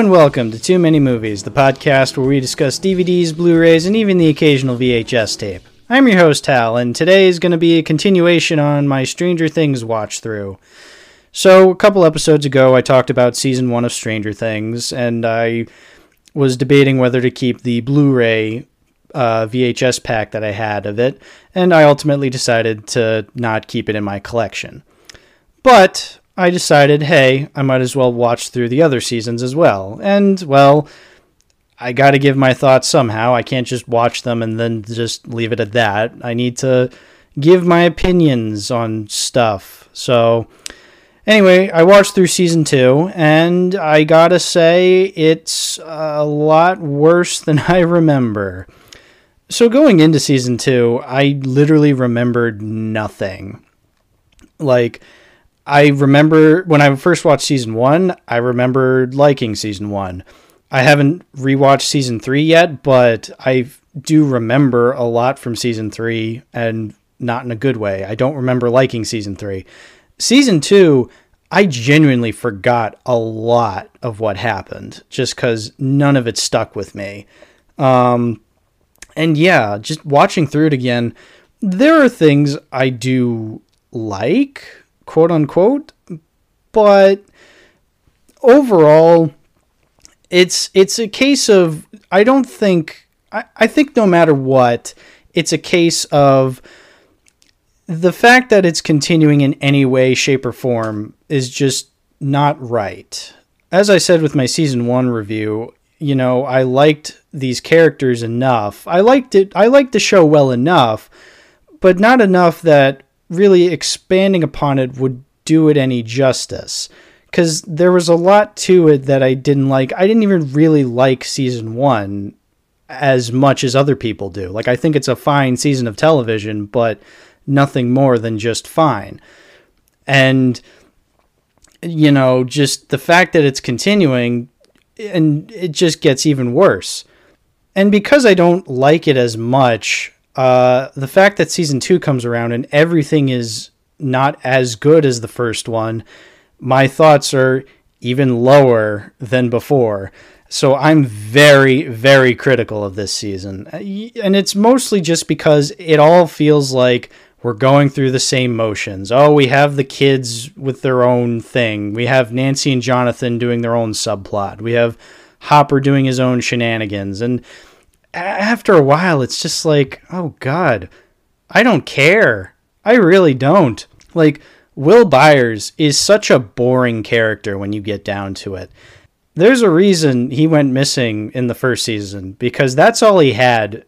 and welcome to Too Many Movies, the podcast where we discuss DVDs, Blu rays, and even the occasional VHS tape. I'm your host, Hal, and today is going to be a continuation on my Stranger Things watch through. So, a couple episodes ago, I talked about season one of Stranger Things, and I was debating whether to keep the Blu ray uh, VHS pack that I had of it, and I ultimately decided to not keep it in my collection. But I decided, hey, I might as well watch through the other seasons as well. And, well, I got to give my thoughts somehow. I can't just watch them and then just leave it at that. I need to give my opinions on stuff. So, anyway, I watched through season two, and I gotta say, it's a lot worse than I remember. So, going into season two, I literally remembered nothing. Like, I remember when I first watched season one, I remembered liking season one. I haven't rewatched season three yet, but I do remember a lot from season three and not in a good way. I don't remember liking season three. Season two, I genuinely forgot a lot of what happened just because none of it stuck with me. Um, and yeah, just watching through it again, there are things I do like quote unquote. But overall, it's it's a case of I don't think I, I think no matter what, it's a case of the fact that it's continuing in any way, shape, or form is just not right. As I said with my season one review, you know, I liked these characters enough. I liked it I liked the show well enough, but not enough that really expanding upon it would do it any justice because there was a lot to it that I didn't like. I didn't even really like season one as much as other people do. Like, I think it's a fine season of television, but nothing more than just fine. And, you know, just the fact that it's continuing and it just gets even worse. And because I don't like it as much, uh, the fact that season two comes around and everything is not as good as the first one, my thoughts are even lower than before. So I'm very, very critical of this season. And it's mostly just because it all feels like we're going through the same motions. Oh, we have the kids with their own thing. We have Nancy and Jonathan doing their own subplot. We have Hopper doing his own shenanigans. And after a while, it's just like, oh God, I don't care. I really don't. Like, Will Byers is such a boring character when you get down to it. There's a reason he went missing in the first season because that's all he had.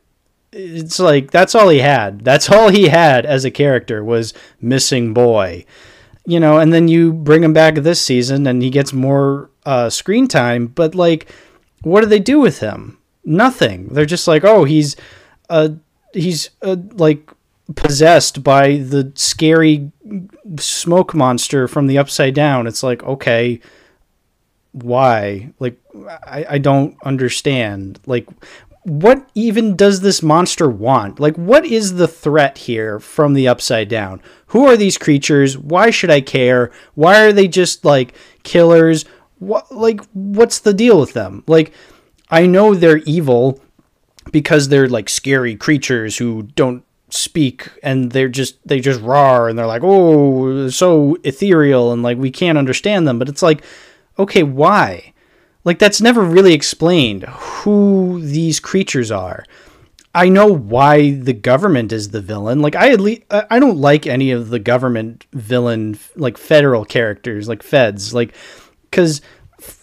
It's like that's all he had. That's all he had as a character was missing boy. You know, and then you bring him back this season and he gets more uh, screen time, but like what do they do with him? Nothing. They're just like, oh, he's uh he's uh, like possessed by the scary smoke monster from the upside down. It's like, okay, why? Like I, I don't understand. Like what even does this monster want? Like what is the threat here from the upside down? Who are these creatures? Why should I care? Why are they just like killers? What like what's the deal with them? Like I know they're evil because they're like scary creatures who don't speak and they're just they just roar and they're like oh so ethereal and like we can't understand them. But it's like okay why? Like that's never really explained who these creatures are. I know why the government is the villain. Like i at least i don't like any of the government villain like federal characters like feds. Like because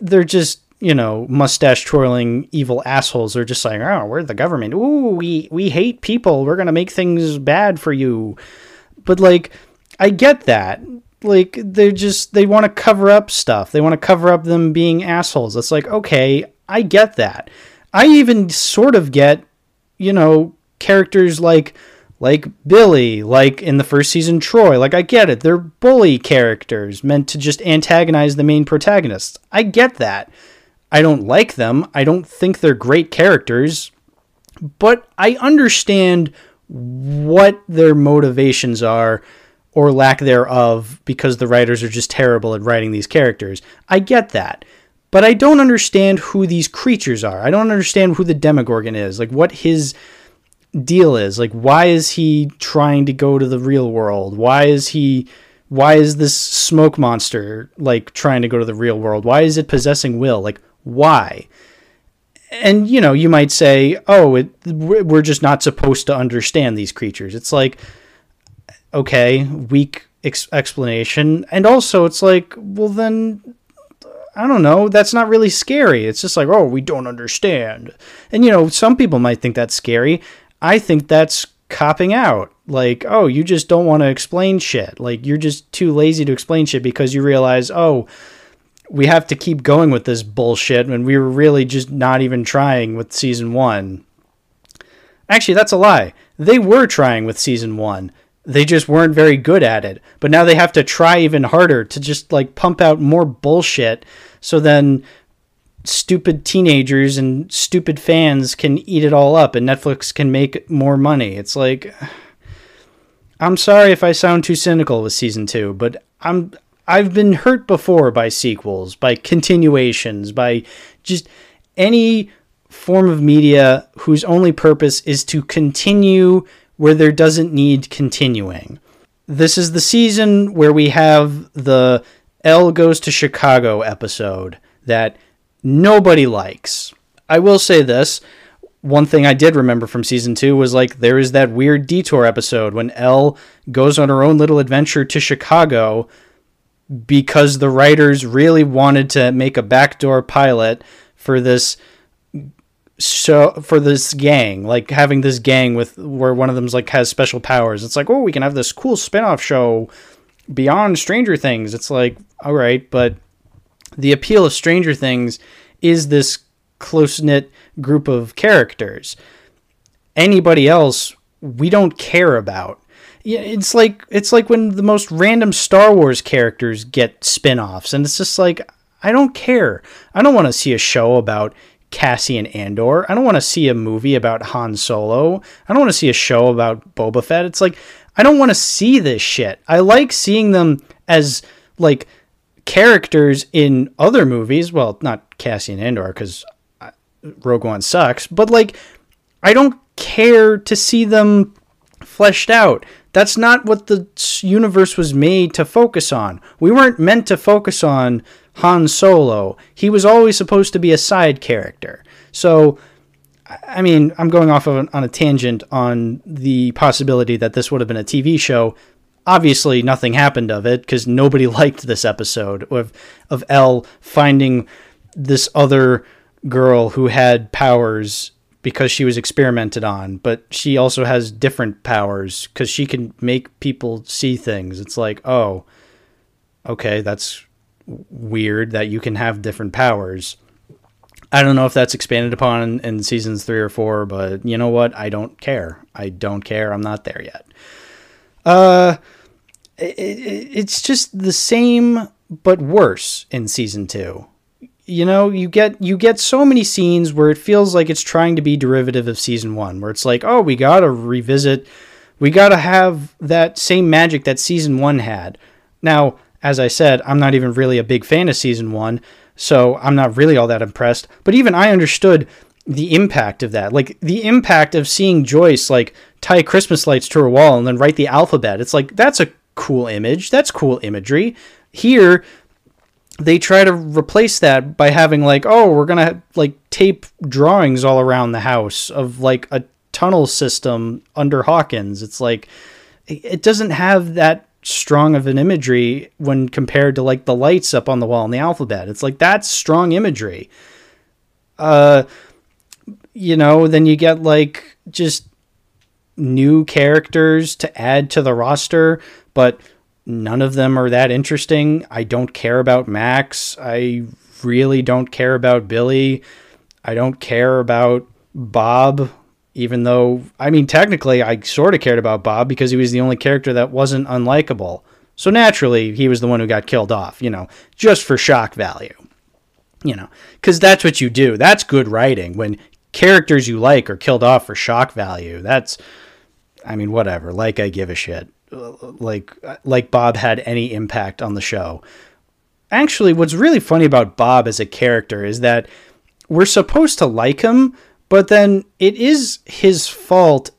they're just you know, mustache twirling evil assholes are just like, oh, we're the government. Ooh, we we hate people. We're gonna make things bad for you. But like, I get that. Like, they're just they want to cover up stuff. They want to cover up them being assholes. It's like, okay, I get that. I even sort of get, you know, characters like like Billy, like in the first season Troy. Like I get it. They're bully characters meant to just antagonize the main protagonists. I get that. I don't like them. I don't think they're great characters, but I understand what their motivations are or lack thereof because the writers are just terrible at writing these characters. I get that. but I don't understand who these creatures are. I don't understand who the Demogorgon is. Like what his deal is. Like why is he trying to go to the real world? Why is he why is this smoke monster like trying to go to the real world? Why is it possessing Will? Like why? And you know, you might say, "Oh, it, we're just not supposed to understand these creatures." It's like okay, weak ex- explanation. And also it's like, well then I don't know, that's not really scary. It's just like, oh, we don't understand. And you know, some people might think that's scary. I think that's copping out. Like, oh, you just don't want to explain shit. Like, you're just too lazy to explain shit because you realize, oh, we have to keep going with this bullshit when we were really just not even trying with season one. Actually, that's a lie. They were trying with season one. They just weren't very good at it. But now they have to try even harder to just like pump out more bullshit so then stupid teenagers and stupid fans can eat it all up and Netflix can make more money. It's like I'm sorry if I sound too cynical with season 2, but I'm I've been hurt before by sequels, by continuations, by just any form of media whose only purpose is to continue where there doesn't need continuing. This is the season where we have the El goes to Chicago episode that nobody likes. I will say this. One thing I did remember from season two was like there is that weird detour episode when El goes on her own little adventure to Chicago because the writers really wanted to make a backdoor pilot for this so for this gang like having this gang with where one of them's like has special powers it's like oh we can have this cool spin-off show beyond stranger things it's like all right, but the appeal of Stranger Things is this close knit group of characters. Anybody else, we don't care about. It's like it's like when the most random Star Wars characters get spin-offs and it's just like I don't care. I don't want to see a show about Cassian Andor. I don't want to see a movie about Han Solo. I don't want to see a show about Boba Fett. It's like I don't want to see this shit. I like seeing them as like characters in other movies. Well, not Cassian Andor because uh, Rogue One sucks, but like I don't care to see them fleshed out. That's not what the universe was made to focus on. We weren't meant to focus on Han Solo. He was always supposed to be a side character. So, I mean, I'm going off of an, on a tangent on the possibility that this would have been a TV show obviously nothing happened of it because nobody liked this episode of of El finding this other girl who had powers because she was experimented on, but she also has different powers because she can make people see things. It's like, oh, okay, that's weird that you can have different powers. I don't know if that's expanded upon in, in seasons three or four, but you know what? I don't care. I don't care. I'm not there yet. Uh, it, it, it's just the same but worse in season two. You know, you get you get so many scenes where it feels like it's trying to be derivative of season one, where it's like, oh, we gotta revisit, we gotta have that same magic that season one had. Now, as I said, I'm not even really a big fan of season one, so I'm not really all that impressed. But even I understood the impact of that. Like the impact of seeing Joyce like tie Christmas lights to her wall and then write the alphabet. It's like that's a cool image. That's cool imagery. Here, they try to replace that by having like, oh, we're gonna like tape drawings all around the house of like a tunnel system under Hawkins. It's like it doesn't have that strong of an imagery when compared to like the lights up on the wall and the alphabet. It's like that's strong imagery. Uh you know, then you get like just new characters to add to the roster, but none of them are that interesting. I don't care about Max. I really don't care about Billy. I don't care about Bob, even though, I mean, technically, I sort of cared about Bob because he was the only character that wasn't unlikable. So naturally, he was the one who got killed off, you know, just for shock value. You know, because that's what you do. That's good writing. When characters you like are killed off for shock value, that's, I mean, whatever. Like, I give a shit like like Bob had any impact on the show. actually, what's really funny about Bob as a character is that we're supposed to like him, but then it is his fault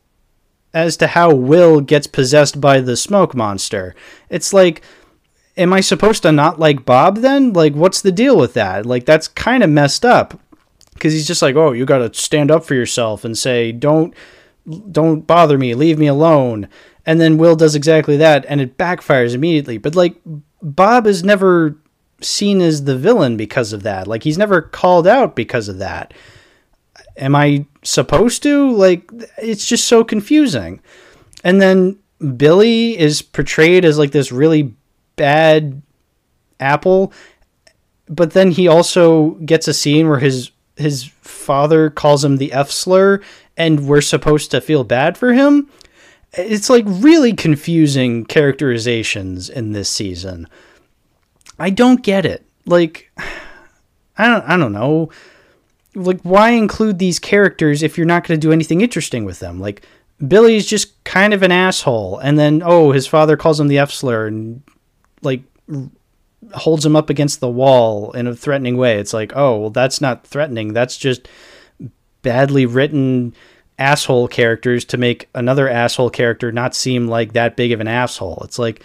as to how Will gets possessed by the smoke monster. It's like, am I supposed to not like Bob then? Like, what's the deal with that? Like, that's kind of messed up because he's just like, oh, you got to stand up for yourself and say, don't, don't bother me, leave me alone. And then Will does exactly that, and it backfires immediately. But like, Bob is never seen as the villain because of that. Like, he's never called out because of that. Am I supposed to? Like, it's just so confusing. And then Billy is portrayed as like this really bad apple, but then he also gets a scene where his his father calls him the F slur, and we're supposed to feel bad for him. It's like really confusing characterizations in this season. I don't get it. Like, I don't, I don't know like why include these characters if you're not going to do anything interesting with them? Like Billy's just kind of an asshole, and then oh, his father calls him the F slur and like holds him up against the wall in a threatening way. It's like oh, well, that's not threatening. That's just badly written asshole characters to make another asshole character not seem like that big of an asshole. It's like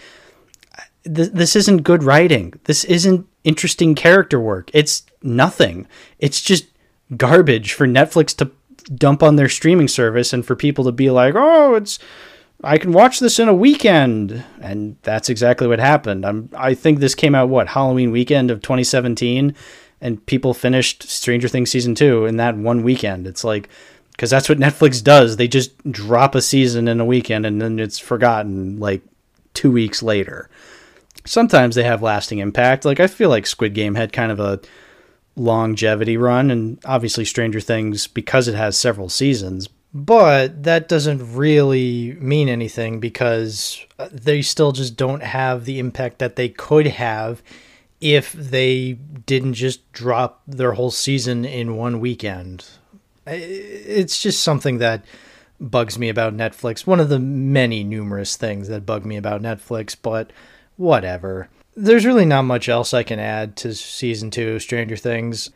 th- this isn't good writing. This isn't interesting character work. It's nothing. It's just garbage for Netflix to dump on their streaming service and for people to be like, "Oh, it's I can watch this in a weekend." And that's exactly what happened. I'm I think this came out what, Halloween weekend of 2017 and people finished Stranger Things season 2 in that one weekend. It's like cuz that's what Netflix does. They just drop a season in a weekend and then it's forgotten like 2 weeks later. Sometimes they have lasting impact. Like I feel like Squid Game had kind of a longevity run, and obviously Stranger Things because it has several seasons. But that doesn't really mean anything because uh, they still just don't have the impact that they could have if they didn't just drop their whole season in one weekend. It's just something that bugs me about Netflix. One of the many numerous things that bug me about Netflix, but whatever there's really not much else I can add to season two of Stranger Things.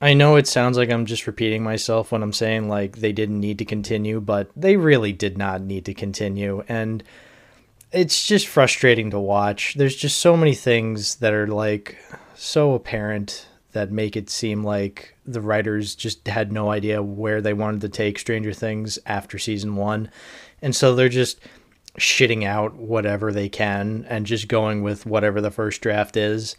I know it sounds like I'm just repeating myself when I'm saying like they didn't need to continue, but they really did not need to continue. And it's just frustrating to watch. There's just so many things that are like so apparent that make it seem like the writers just had no idea where they wanted to take Stranger Things after season one. And so they're just shitting out whatever they can and just going with whatever the first draft is.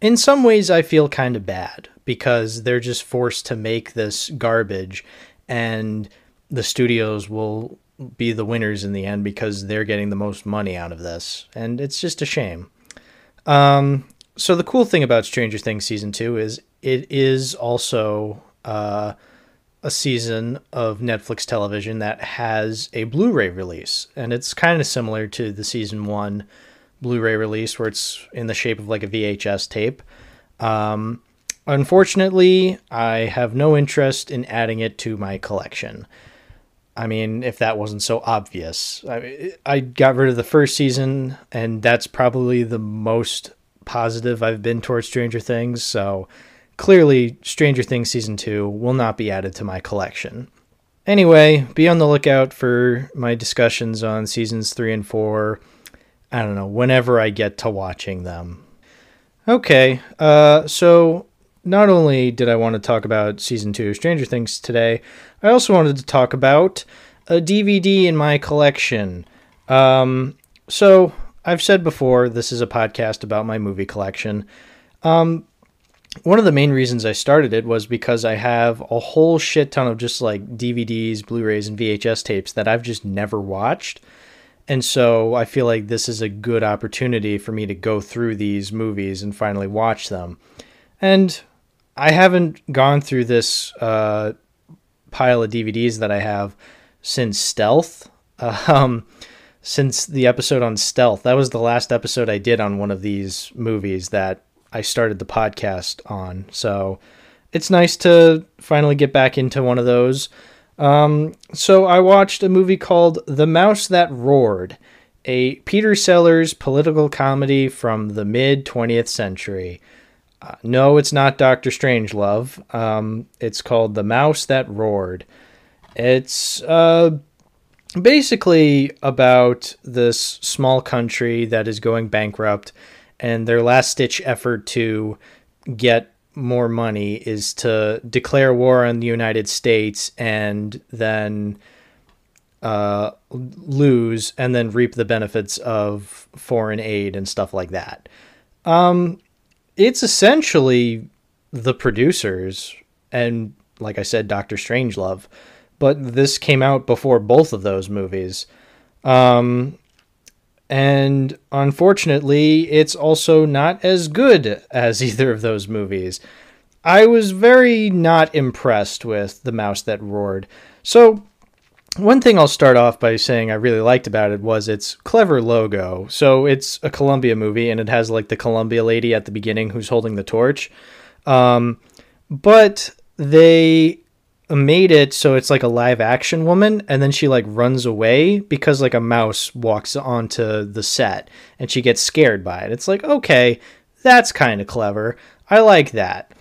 In some ways, I feel kind of bad because they're just forced to make this garbage and the studios will be the winners in the end because they're getting the most money out of this. And it's just a shame. Um, so, the cool thing about Stranger Things season two is it is also. Uh, a season of Netflix television that has a Blu-ray release, and it's kind of similar to the season one Blu-ray release, where it's in the shape of like a VHS tape. Um, unfortunately, I have no interest in adding it to my collection. I mean, if that wasn't so obvious, I, I got rid of the first season, and that's probably the most positive I've been towards Stranger Things. So Clearly, Stranger Things Season 2 will not be added to my collection. Anyway, be on the lookout for my discussions on Seasons 3 and 4. I don't know, whenever I get to watching them. Okay, uh, so not only did I want to talk about Season 2 of Stranger Things today, I also wanted to talk about a DVD in my collection. Um, so, I've said before, this is a podcast about my movie collection. Um, one of the main reasons I started it was because I have a whole shit ton of just like DVDs, Blu-rays, and VHS tapes that I've just never watched. And so I feel like this is a good opportunity for me to go through these movies and finally watch them. And I haven't gone through this uh, pile of DVDs that I have since Stealth. Um, since the episode on Stealth. That was the last episode I did on one of these movies that I started the podcast on. So it's nice to finally get back into one of those. Um, so I watched a movie called The Mouse That Roared. a Peter Sellers political comedy from the mid 20th century. Uh, no, it's not Doctor Strangelove. Um, it's called The Mouse That Roared. It's uh, basically about this small country that is going bankrupt, and their last ditch effort to get more money is to declare war on the United States and then uh, lose and then reap the benefits of foreign aid and stuff like that. Um, it's essentially the producers and, like I said, Doctor Strangelove, but this came out before both of those movies. Um, and unfortunately, it's also not as good as either of those movies. I was very not impressed with The Mouse That Roared. So, one thing I'll start off by saying I really liked about it was its clever logo. So, it's a Columbia movie and it has like the Columbia lady at the beginning who's holding the torch. Um, but they made it so it's like a live action woman and then she like runs away because like a mouse walks onto the set and she gets scared by it. It's like, okay, that's kind of clever. I like that.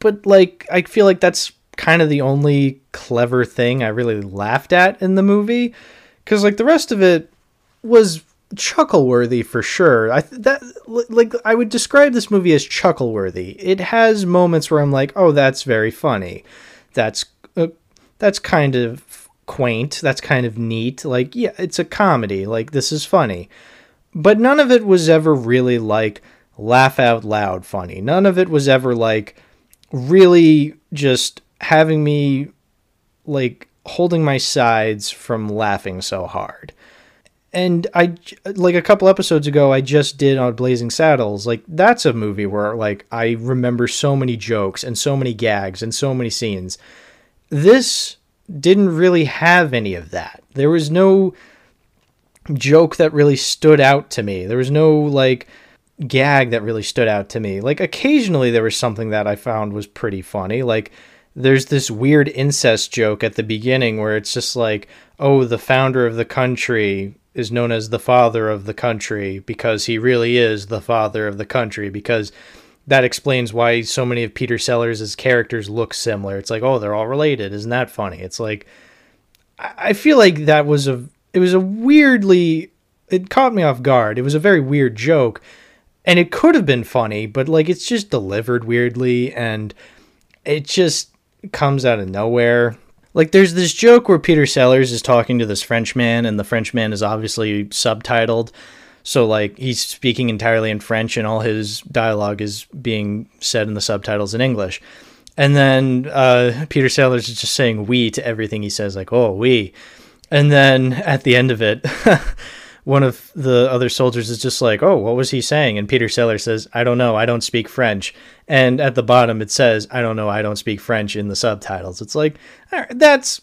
But like I feel like that's kind of the only clever thing I really laughed at in the movie cuz like the rest of it was chuckle worthy for sure. I that like I would describe this movie as chuckle worthy. It has moments where I'm like, "Oh, that's very funny." That's Uh, that's kind of quaint. That's kind of neat. Like, yeah, it's a comedy. Like, this is funny. But none of it was ever really like laugh out loud funny. None of it was ever like really just having me like holding my sides from laughing so hard. And I like a couple episodes ago I just did on Blazing Saddles. Like that's a movie where like I remember so many jokes and so many gags and so many scenes this didn't really have any of that. There was no joke that really stood out to me. There was no like gag that really stood out to me. Like occasionally there was something that I found was pretty funny. Like there's this weird incest joke at the beginning where it's just like, "Oh, the founder of the country is known as the father of the country because he really is the father of the country because that explains why so many of Peter Sellers' characters look similar. It's like, oh, they're all related. Isn't that funny? It's like, I feel like that was a, it was a weirdly, it caught me off guard. It was a very weird joke, and it could have been funny, but like it's just delivered weirdly, and it just comes out of nowhere. Like there's this joke where Peter Sellers is talking to this French man, and the French man is obviously subtitled so like he's speaking entirely in French and all his dialogue is being said in the subtitles in English. And then uh, Peter Sellers is just saying we to everything he says, like, oh, we. And then at the end of it, one of the other soldiers is just like, oh, what was he saying? And Peter Sellers says, I don't know. I don't speak French. And at the bottom, it says, I don't know. I don't speak French in the subtitles. It's like, that's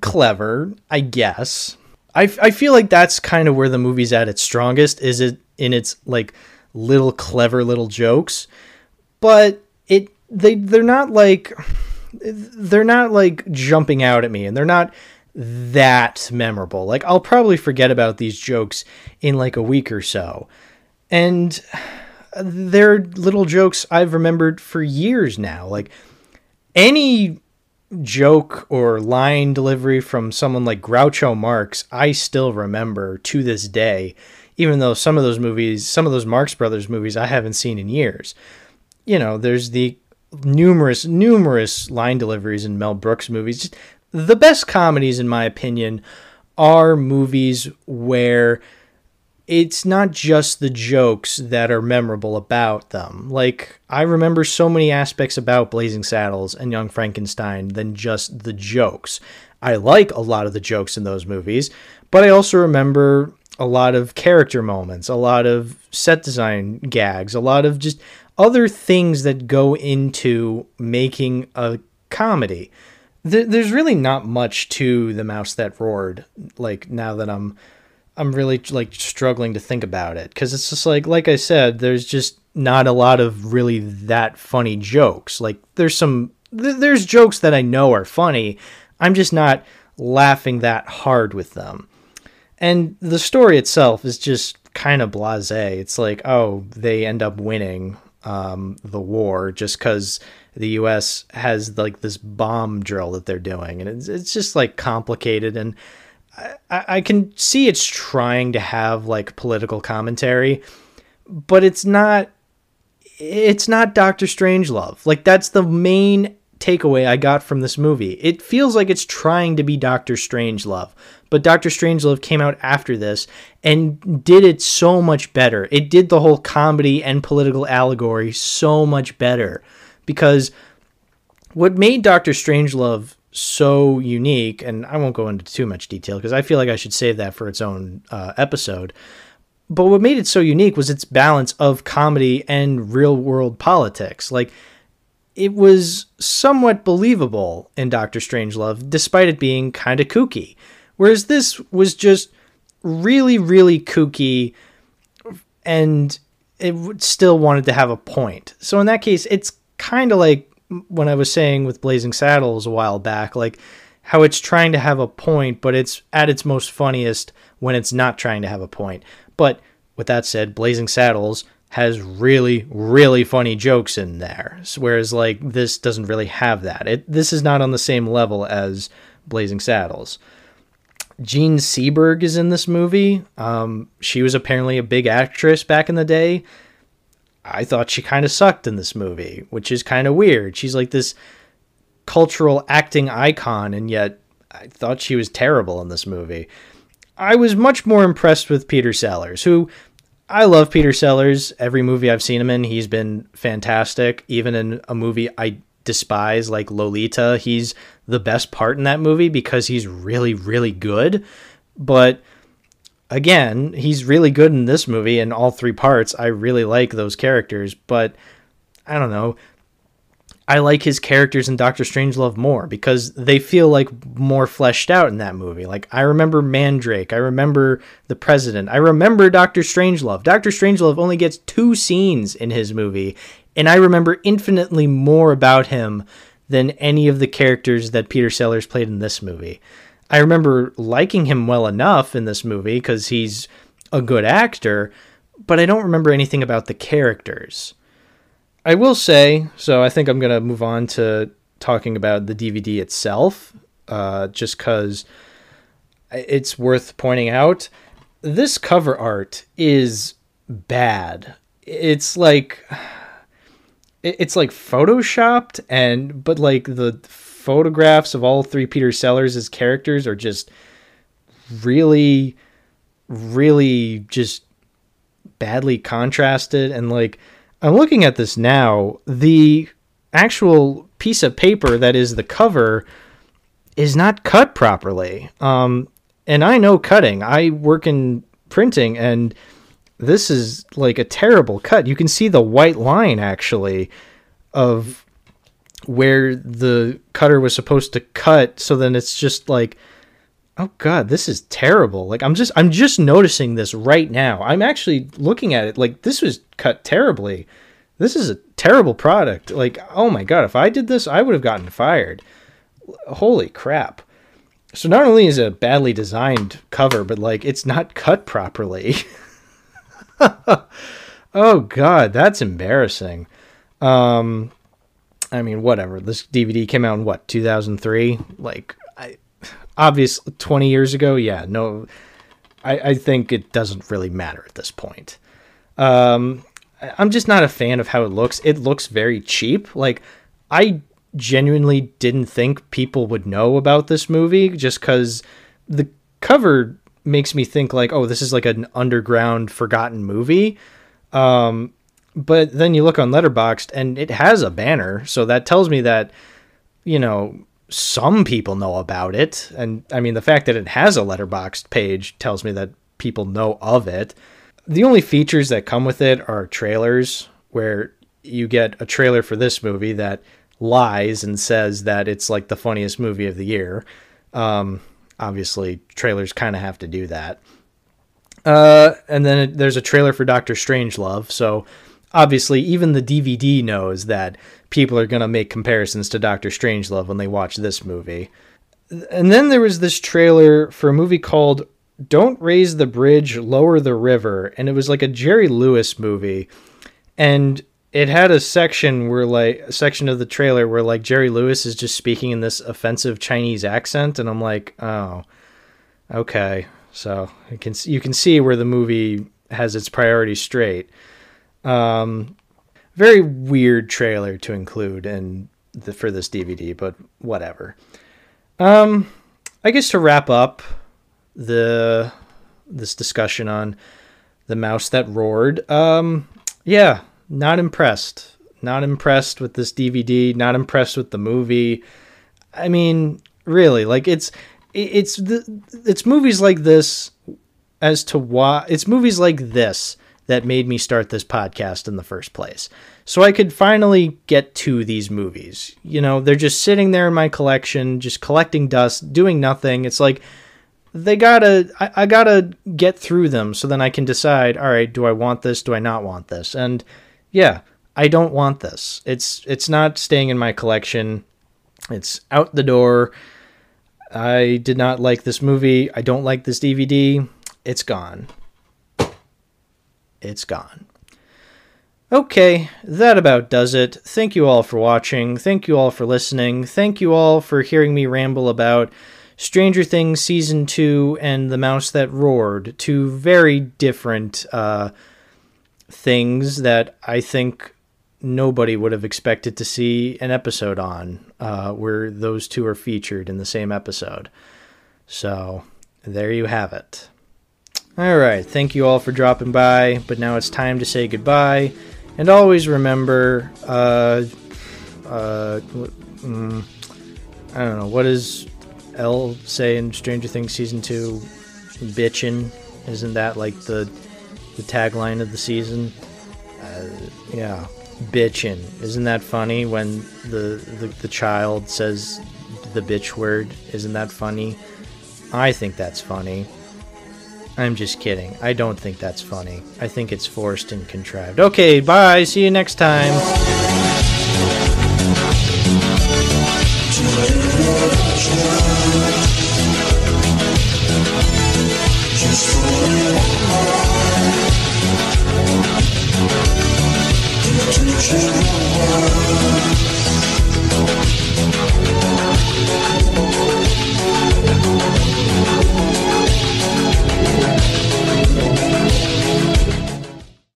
clever, I guess. I, I feel like that's kind of where the movie's at its strongest is it in its like little clever little jokes. But it they they're not like they're not like jumping out at me and they're not that memorable. Like I'll probably forget about these jokes in like a week or so. And they're little jokes I've remembered for years now. Like any joke or line delivery from someone like Groucho Marx, I still remember to this day, even though some of those movies, some of those Marx Brothers movies, I haven't seen in years. You know, there's the numerous, numerous line deliveries in Mel Brooks movies. The best comedies, in my opinion, are movies where it's not just the jokes that are memorable about them. Like, I remember so many aspects about Blazing Saddles and Young Frankenstein than just the jokes. I like a lot of the jokes in those movies, but I also remember a lot of character moments, a lot of set design gags, a lot of just other things that go into making a comedy. There's really not much to The Mouse That Roared, like, now that I'm I'm really like struggling to think about it because it's just like like I said, there's just not a lot of really that funny jokes. Like there's some th- there's jokes that I know are funny. I'm just not laughing that hard with them. And the story itself is just kind of blase. It's like, oh, they end up winning um, the war just because the U.S. has like this bomb drill that they're doing, and it's it's just like complicated, and I, I can see it's trying to have like political commentary, but it's not. It's not Doctor Strangelove. Like that's the main takeaway I got from this movie. It feels like it's trying to be Doctor Strangelove, but Doctor Strangelove came out after this and did it so much better. It did the whole comedy and political allegory so much better because what made Doctor Strangelove so unique, and I won't go into too much detail because I feel like I should save that for its own uh, episode. But what made it so unique was its balance of comedy and real world politics. Like, it was somewhat believable in Doctor Strangelove, despite it being kind of kooky. Whereas this was just really, really kooky and it still wanted to have a point. So in that case, it's kind of like when I was saying with Blazing Saddles a while back, like how it's trying to have a point, but it's at its most funniest when it's not trying to have a point. But with that said, Blazing Saddles has really, really funny jokes in there, whereas like this doesn't really have that. It this is not on the same level as Blazing Saddles. Jean Seberg is in this movie. Um, she was apparently a big actress back in the day. I thought she kind of sucked in this movie, which is kind of weird. She's like this cultural acting icon, and yet I thought she was terrible in this movie. I was much more impressed with Peter Sellers, who I love Peter Sellers. Every movie I've seen him in, he's been fantastic. Even in a movie I despise like Lolita, he's the best part in that movie because he's really, really good. But again, he's really good in this movie in all three parts. I really like those characters, but I don't know. I like his characters in Doctor Strangelove more because they feel like more fleshed out in that movie. Like I remember Mandrake, I remember the President, I remember Doctor Strangelove. Doctor Strangelove only gets two scenes in his movie, and I remember infinitely more about him than any of the characters that Peter Sellers played in this movie. I remember liking him well enough in this movie because he's a good actor, but I don't remember anything about the characters. I will say, so I think I'm going to move on to talking about the DVD itself, uh, just because it's worth pointing out. This cover art is bad. It's like it's like photoshopped and but like the photographs of all three Peter Sellers as characters are just really really just badly contrasted. And like I'm looking at this now. The actual piece of paper that is the cover is not cut properly. Um and I know cutting. I work in printing and this is like a terrible cut. You can see the white line actually of where the cutter was supposed to cut. So then it's just like, oh god, this is terrible. Like I'm just I'm just noticing this right now. I'm actually looking at it like this was cut terribly. This is a terrible product. Like oh my god, if I did this, I would have gotten fired. Holy crap. So not only is it a badly designed cover, but like it's not cut properly. oh god, that's embarrassing. Um, I mean, whatever. This DVD came out in what 2003. Like, I obviously 20 years ago. Yeah, no, I, I think it doesn't really matter at this point. Um, I'm just not a fan of how it looks. It looks very cheap. Like, I genuinely didn't think people would know about this movie just because the cover makes me think like, oh, this is like an underground forgotten movie. Um, but then you look on Letterboxd and it has a banner, so that tells me that you know some people know about it. And I mean, the fact that it has a Letterboxd page tells me that people know of it. The only features that come with it are trailers, where you get a trailer for this movie that lies and says that it's like the funniest movie of the year. Um, obviously trailers kind of have to do that. Uh, and then there's a trailer for Doctor Strangelove, so obviously even the DVD knows that people are going to make comparisons to Doctor Strangelove when they watch this movie. And then there was this trailer for a movie called Don't Raise the Bridge, Lower the River. And it was like a Jerry Lewis movie. And it had a section where like a section of the trailer where like Jerry Lewis is just speaking in this offensive Chinese accent and I'm like, "Oh. Okay." So, you can you can see where the movie has its priorities straight. Um very weird trailer to include in the, for this DVD, but whatever. Um I guess to wrap up the this discussion on the mouse that roared. Um yeah, not impressed. Not impressed with this DVD. Not impressed with the movie. I mean, really, like it's it's the it's movies like this as to why it's movies like this that made me start this podcast in the first place. So I could finally get to these movies. You know, they're just sitting there in my collection, just collecting dust, doing nothing. It's like they gotta I, I gotta get through them so then I can decide, all right, do I want this? Do I not want this? And yeah, I don't want this. It's it's not staying in my collection. It's out the door. I did not like this movie. I don't like this DVD. It's gone. It's gone. Okay, that about does it. Thank you all for watching. Thank you all for listening. Thank you all for hearing me ramble about Stranger Things Season 2 and The Mouse That Roared. Two very different uh, things that I think nobody would have expected to see an episode on uh, where those two are featured in the same episode. So there you have it. All right, thank you all for dropping by, but now it's time to say goodbye. And always remember, uh, uh, mm, I don't know, what does El say in Stranger Things season two? Bitchin', isn't that like the the tagline of the season? Uh, yeah, bitchin'. Isn't that funny when the, the the child says the bitch word? Isn't that funny? I think that's funny. I'm just kidding. I don't think that's funny. I think it's forced and contrived. Okay, bye. See you next time.